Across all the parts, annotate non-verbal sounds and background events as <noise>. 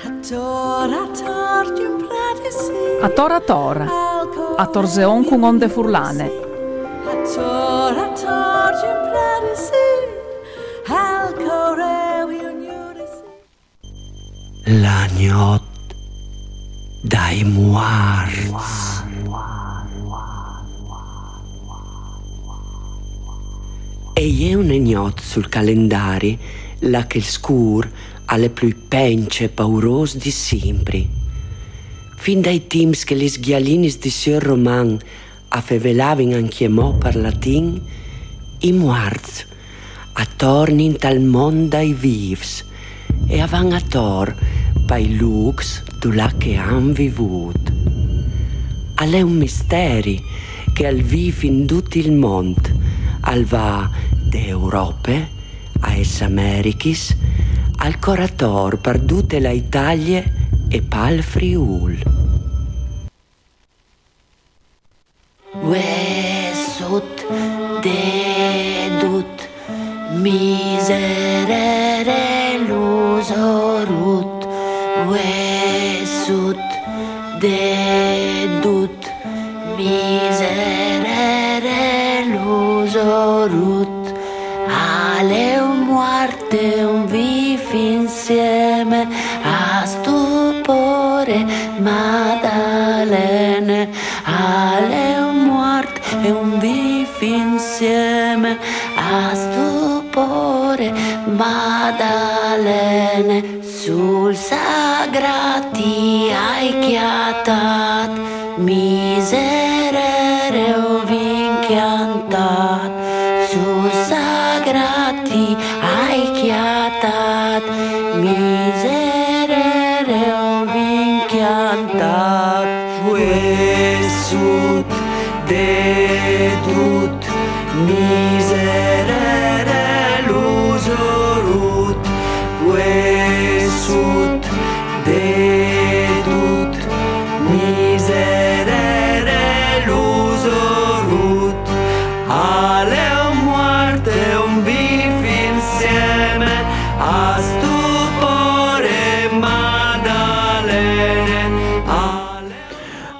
A tora tora, a torzeon con onde furlane. La gnot dai muarts. E è un gnot sul calendario la che il scur alle più pence pauros di sempre. Fin dai teams che le sghialinis di Sir Roman affevelavin anche mo per latin, i muarts attornin tal mondo ai vivs e avan a tor pai lux du la che han vivut. Alle un misteri che al viv in tutto il mondo, al va de a es Americis, al corator perdute la Italia e pal Friul. Vesut dedut miserere lusorut Vesut dedut miserere lusorut sagrati hai chiatat miserere o vinchiantat sul sagrati hai chiatat miserere o vinchiantat Vesut dedut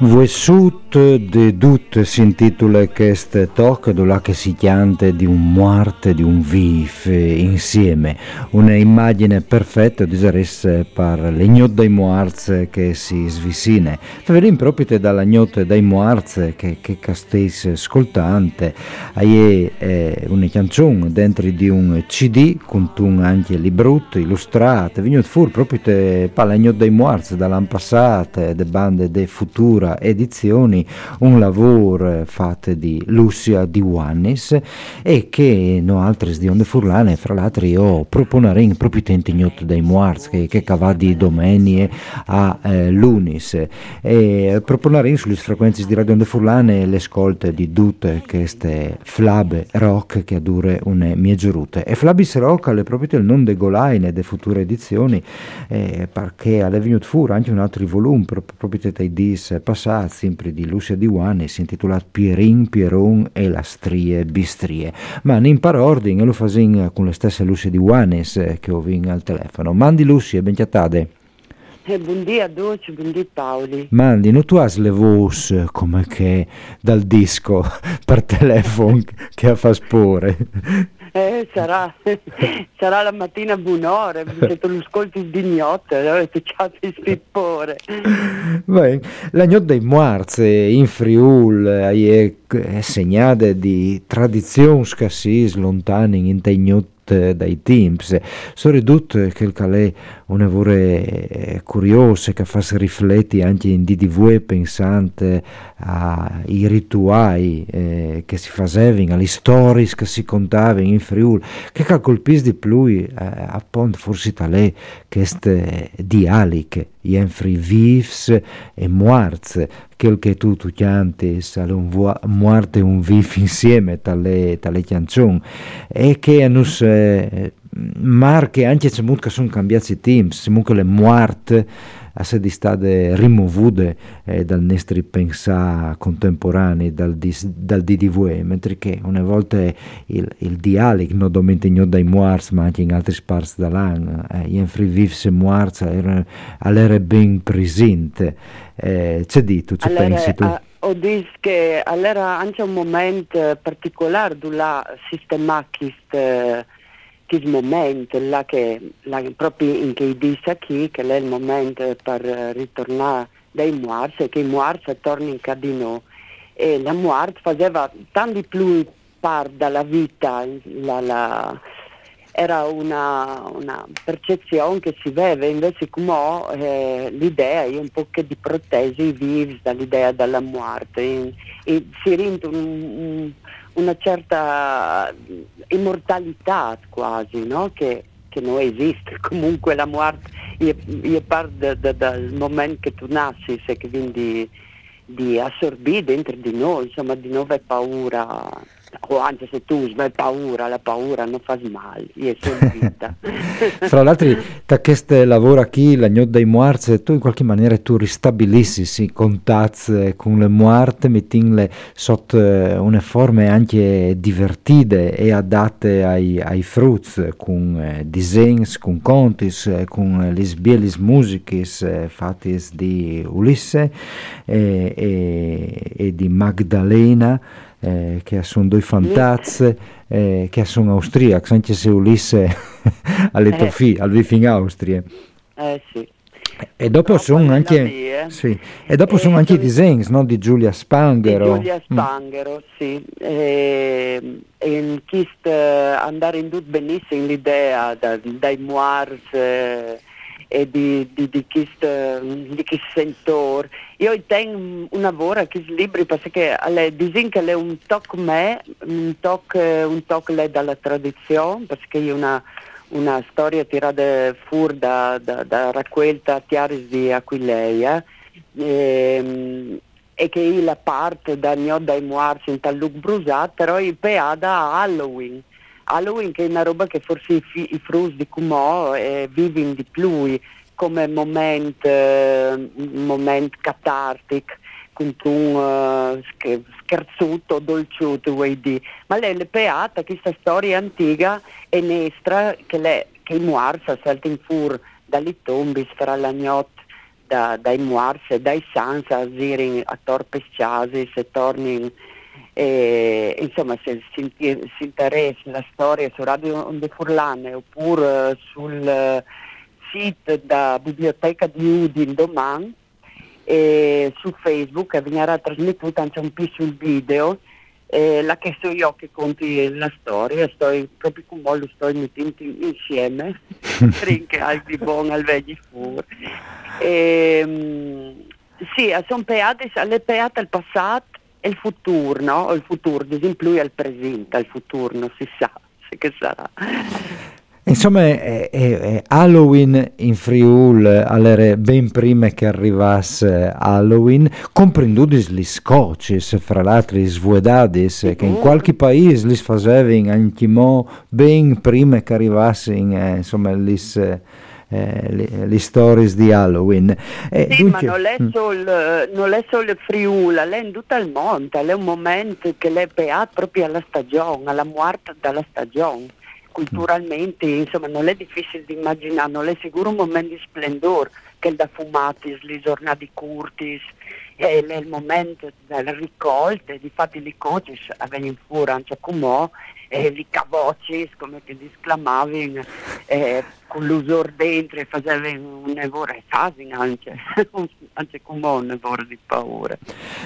Vuesut de Dut si intitola questo talk dove che si chiante di un muarte, di un vif insieme. Una immagine perfetta di per le gnot dei muarz che si svicine. Favelin proprio dalla gnot dei muarz che, che castes ascoltante. Hai eh, una canzone dentro di un CD con un anche librut illustrato. Vignot fur proprio per la gnot dei muarz dall'anno passato, de bande de futura edizioni un lavoro fatto di Lucia Di Wannis e che no altre di onde furlane fra l'altro io proporrei proprio tentignotto dei Muarz che, che cava di domenie a eh, Lunis. E proporrei sulle frequenze di Radio Onde Furlane le scolte di tutte queste flab rock che adure une mie giurute e flabis rock alle proprio il non de Golaine de future edizioni eh, perché alle venuto fuori anche un altro volume proprio dei dis passati sempre di Lucia Di One si intitola Pierin, Pieron e la strie bistrie ma in par ordine lo fasin con le stesse Lucia Di Juanes che ho vinto al telefono mandi Lucia ben chiatade Eh, buondì a Dolce, buondì Paoli. Mandi, non tu hai le voci come che dal disco <laughs> per telefono che fa spore. Eh, sarà, <laughs> sarà la mattina buon'ora, se tu lo ascolti di notte, allora ti chiami spippore. Beh, la gnot dei Muarze in Friul è, è segnata di tradizioni scassis lontani in te gnot dai teams. Sono ridotto che il calè una vore curiosa che fa rifletti anche in DDV pensante ai rituali eh, che si facevano, alle storie che si contavano in Friuli, che colpisce di più eh, appunto forse tale queste dialiche, enfri vivs e muarts, quel che tu tu chianti, sale un muarte e un viv insieme tale, tale canzone, e che nus eh, marche anche se che sono cambiati i teams, se le muarte essere state rimovute eh, dal nostri pensà contemporanei, dal, dal DDV, mentre che una volta il, il dialogo non solamente dai muars, ma anche in altri parti dell'anno, eh, in frivivse muars era, era ben presente. Eh, c'è dito, ci allora, pensi tu? Uh, ho detto che allora anche un momento particolare dove questo momento là che, là, proprio in che dice qui che è il momento per ritornare dai e che i morti tornano in cadino e la morte faceva tanto più parte della vita la, la, era una, una, percezione che si vede. Invece come eh, l'idea è un po' che di protesi vivi dall'idea della morte e, e si rende un, un una certa immortalità quasi, no? che, che, non esiste. <laughs> Comunque la morte è parte dal momento che tu nasci e quindi di assorbire dentro di noi, insomma di nuove paura o anche se tu hai paura, la paura non fa male, è solo vita. <laughs> Fra l'altro, da questo lavoro qui, la gnod dei muarze, tu in qualche maniera tu ristabilissi sì, contatti con le muarte, mettinle sotto eh, une forme anche divertite e adatte ai, ai fruits, con eh, disegni, con conti, eh, con le bielis musicis eh, fatti di Ulisse e, e, e di Magdalena eh, che sono due fantazze, eh, che sono austriaci, anche se Ulisse <laughs> alle eh. figlie, al in Austria. Eh sì. E dopo no, sono anche, eh. sì. e dopo sono anche i disegni no? di Giulia Spanghero. Di Giulia. Spanghero, mm. sì. E, e chist andare in tutto benissimo l'idea da, dai Moires eh, di, di, di, di questo sentore. Io tengo una lavoro a questi libri perché dicono che è un tocco me, un tocco, un tocco dalla tradizione, perché è una, una storia tirata fuori da, da, da raccolta Tiaris di Aquileia. E, ehm, e che la parte da Gnodda e Muarci in Talluc Brusat, però è peada a Halloween. Halloween che è una roba che forse i, fi, i frus di Cumò eh, vivono di più come momento, eh, moment catartico, con un uh, scherzuto, dolciuto, vuoi dire. Ma lei è beata, questa storia antica e nostra, che, lei, che i muarsa saltano fuori dalle tombe, fra la notte, da, dai muarsa, dai sansa, a zirin, a torpesciasi, se tornano e, insomma se si, si, interessa la storia su Radio Onde Furlane oppure sul uh, sito della Biblioteca di Udin domani e su Facebook verrà trasmettuta anche un po' sul video eh, la che so io che conti la storia sto proprio con voi lo sto mettendo insieme <laughs> perché al di buon al vegli fuori e, sì, sono peate, alle peate al passato e il futuro, no? Il futuro, ad esempio lui è il presente, il futuro non si sa che sarà. Insomma, è, è, è Halloween in Friul, allora ben prima che arrivasse Halloween, comprendendo gli scotch, fra l'altro, svuedadis, che in qualche paese li facevano anche ben prima che arrivassero, eh, insomma, gli eh, le, le stories di Halloween. Eh, sì, dunque, ma non è, mm. solo, non è solo Friula, lei è in tutto il mondo, è un momento che lei beata proprio alla stagione, alla morte della stagione. Culturalmente, mm. insomma, non è difficile di immaginare, non è sicuro un momento di splendore che è da fumatis, le giornate curtis, è il momento delle raccolte, di fatti le cose vengono fuori anche come e li cavocis, come ti esclamavano, eh, con l'usor dentro e faceva un evore e fasi anche, <laughs> anche un evore di paura.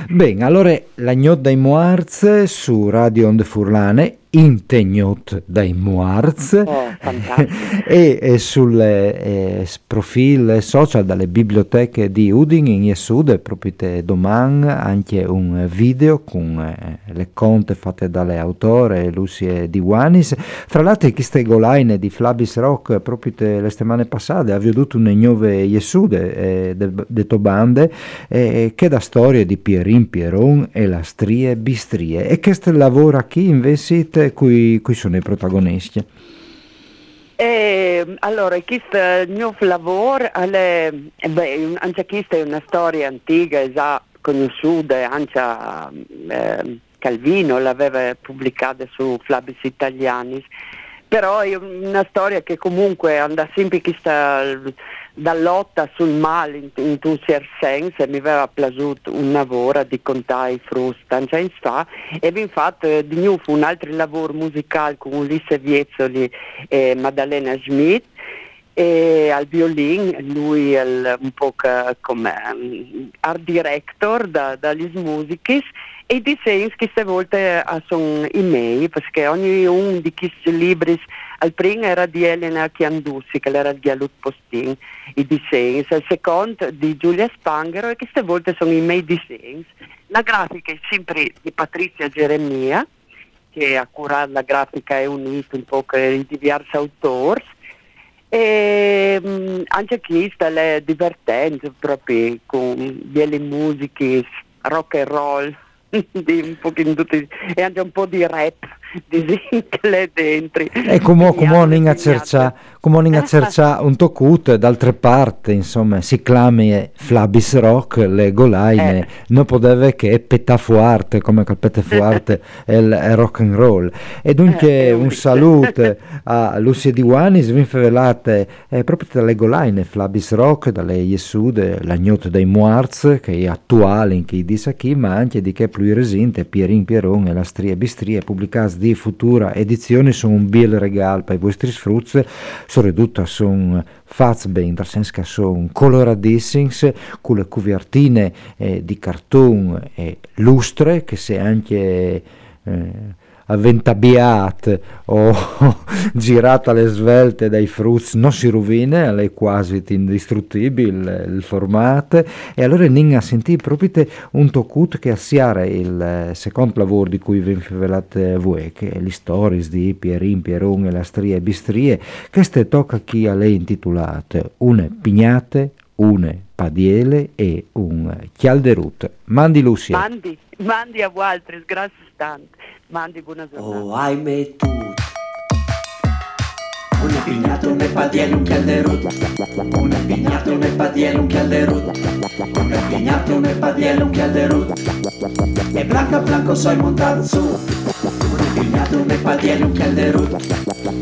Bene, allora la gnot dai Moarz su Radio Onde Furlane integnot dai Moarz oh, <laughs> e, e, sul eh, profilo social dalle biblioteche di Udin in Jesud proprio domani anche un video con eh, le conte fatte dalle autore Lucie Diwanis fra l'altro queste golaine di Flabis Rock proprio le settimane passate ha veduto un nuove Jesude eh, de, Tobande eh, che da storia di Pierin Pieron e la strie bistrie. E che lavora qui invece qui, qui sono i protagonisti? Eh, allora, questo mio lavoro è, beh, anche questa è una storia antica, già conosciuta, anche eh, Calvino l'aveva pubblicata su Flabis Italianis, però è una storia che comunque anda sempre questa da lotta sul male in, in un certo senso mi aveva piaciuto un lavoro di contare frusta già in fa e fatto eh, di nuovo un altro lavoro musicale con Ulisse Viezzoli e Maddalena Schmidt e al violin, lui è un po' come um, art director da, dagli musicis e disegni che queste volte sono i miei perché ognuno di questi libri al primo era di Elena Chiandussi, che era di Alut Postin, i disegni, il secondo di Giulia Spanghero e queste volte sono i miei disegni. La grafica è sempre di Patrizia Geremia, che ha curato la grafica e unito un po' di diversi autori. E um, anche questa è divertente proprio con delle musiche rock and roll <laughs> un po' tutti, e anche un po' di rap <laughs> di dentro. E come, come non accercia, come non accercia un tocut, d'altre parti, insomma, si clami Flabis Rock, le golaine, eh. non poteva che petafuarte, come quel petafuarte <laughs> è il rock and roll. E dunque eh, un saluto <laughs> a Lucia Diwanis, vi infavelate eh, proprio dalle golaine, Flabis Rock, dalle Jesud, la gnota dei Moarz, che è attuale in chi dice chi, ma anche di che più resinte, Pierin Pieron e la Strie Bistrie, pubblicate di futura edizione sono un bel regalo per i vostri sfrutze, soprattutto sono fatti bene, nel senso che sono coloradissimi, con le copertine eh, di cartone e lustre, che se anche... Eh, avventabiate o <laughs> girata alle svelte dai fruits non si rovina, lei è quasi indistruttibile il formato e allora Ninga sentì proprio un tocut che assiare il eh, secondo lavoro di cui vi infivelate voi che è le stories di Pierin, Pieron e la e bistrie che ste tocca chi a lei intitolate. Une pignate, une padiele e un chialderut. Mandi Lucia. Mandi, mandi a Waltris, grazie tante. Mandi buona giornata. Oh, ahimè tu. Un pignato, un padiello, un calderut. Un pignato, un padiello, un calderut. Un pignato, un padiello, un calderut. E blanca, blanco, soy montato su. Un pignato, un padiello, un calderut.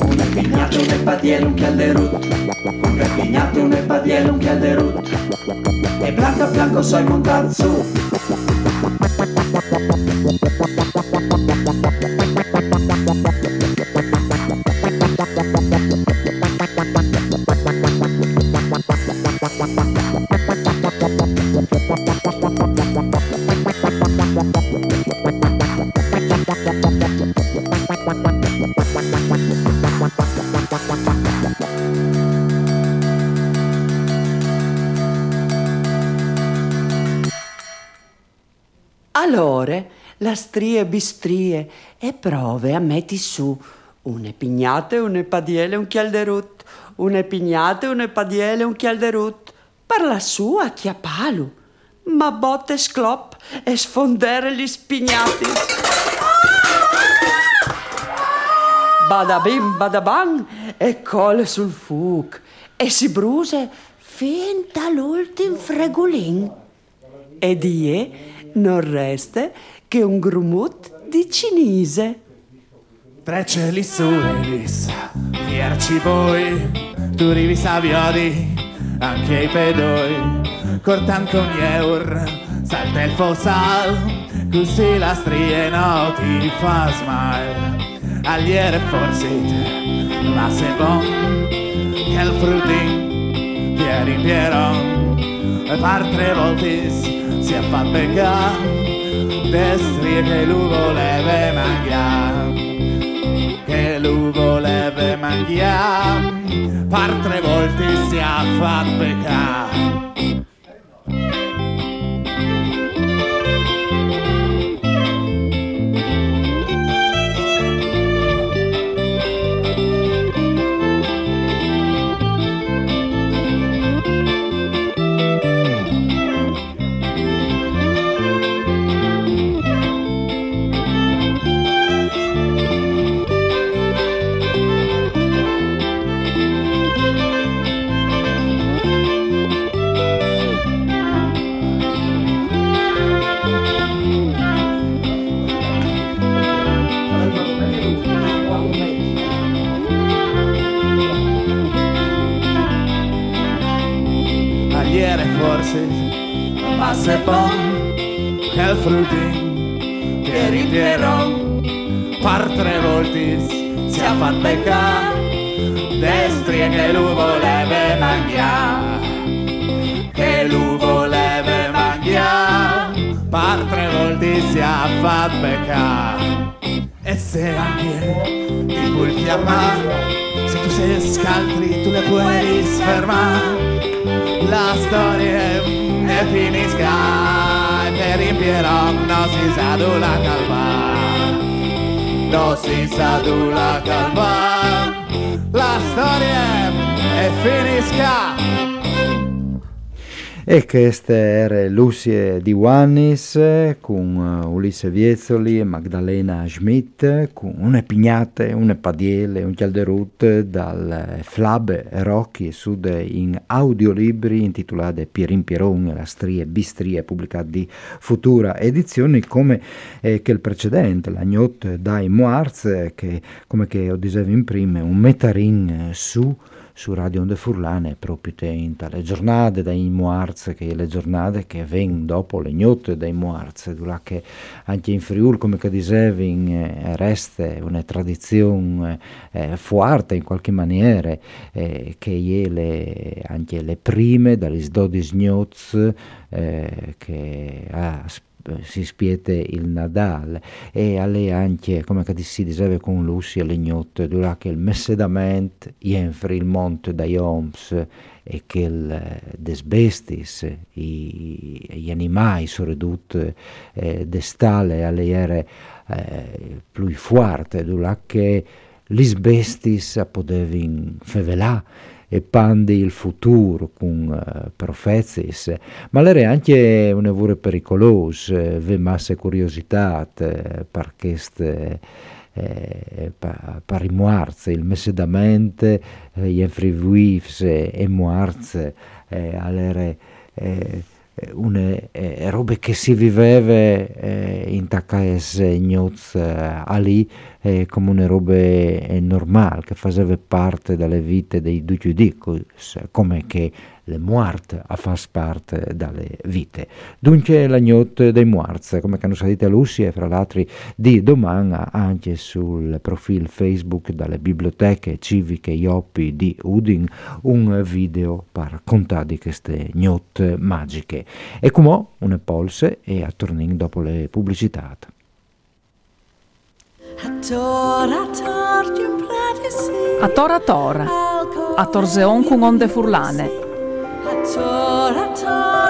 Un pignato, un padiello, un calderut. Un pignato, un padiello, un calderut. E blanca, blanco, soy montato su. Allora, la strie bistrie e prove a metti su une pignate, une padiele, un chialderut, une pignate, une padiele, un chialderut, per la sua chiappalu, ma botte sclop e sfondere gli spignati. Badabim, badabang, e colle sul fuc, e si bruse finta l'ultim fregulin. E die non resta che un grumut di cinese. Prece li suelis, fierci voi, tu rivi saviodi, anche i pedoi, cortan con eur, salta il fossal, così la strie no ti fa smile, agliere forse, ma se bon, el frutin, Pieri Pieron, par tre voltis si è fatto peccare, destri che lui voleva mangiare, che lui voleva mangiare, par tre voltis si è fatto peccare. Voltis si è fatto peccare destri e che lui voleva mangiare che lui voleva mangiare par tre voltis si è fatto peccare e se anche ti vuoi chiamare se tu sei scaltri tu le puoi sfermare. La storia ne finisca e per riempirò no si sa la calva no si sa la calva la storia è finisca E queste era Lucie di Wannis con uh, Ulisse Viezzoli e Magdalena Schmidt con une pignate, une padiele, un chialderut dal Flab Rocchi Sud in audiolibri intitolate Pierin Pieron, la strie bistrie pubblicate di futura edizione come eh, che il precedente, la Gnot dai Moarz che come che ho dicevo in prima un metarin su su Radio Onde Furlane proprio in tale giornate dai Moarz che le giornate che vengono dopo le gnotte dai Moarz là che anche in Friul come che dicevi eh, resta una tradizione eh, forte in qualche maniera eh, che le, anche le prime dalle 12 gnoz eh, che ha si spiete il Nadal. E alle anche come si diceva con Lucy alle gnotte durante il messedament jenfri il monte da Joms e che il desbestis i, gli animali soprattutto eh, d'estale alle ere eh, più forte durante l'isbestis potevi fevelà e pandi il futuro con uh, profezis, ma l'era anche un lavoro pericoloso, eh, ve masse curiosità eh, perché eh, per i muarze, il messedamente, eh, gli enfrivuifs e muarze, eh, all'ere eh, une eh, robe che si viveva eh, in Takaes Gnuz eh, Ali eh, come una robe eh, normale che faceva parte delle vite dei Dugiudicus come che le muerte a far parte dalle vite. Dunque la notte dei muarts, come hanno sentito a e fra l'altro di domani anche sul profilo Facebook dalle biblioteche civiche Ioppi di Udin un video per contare queste notte magiche. E come una polse e a dopo le pubblicità. A tora tora, a torzeon con onde furlane. Hator, hator, jim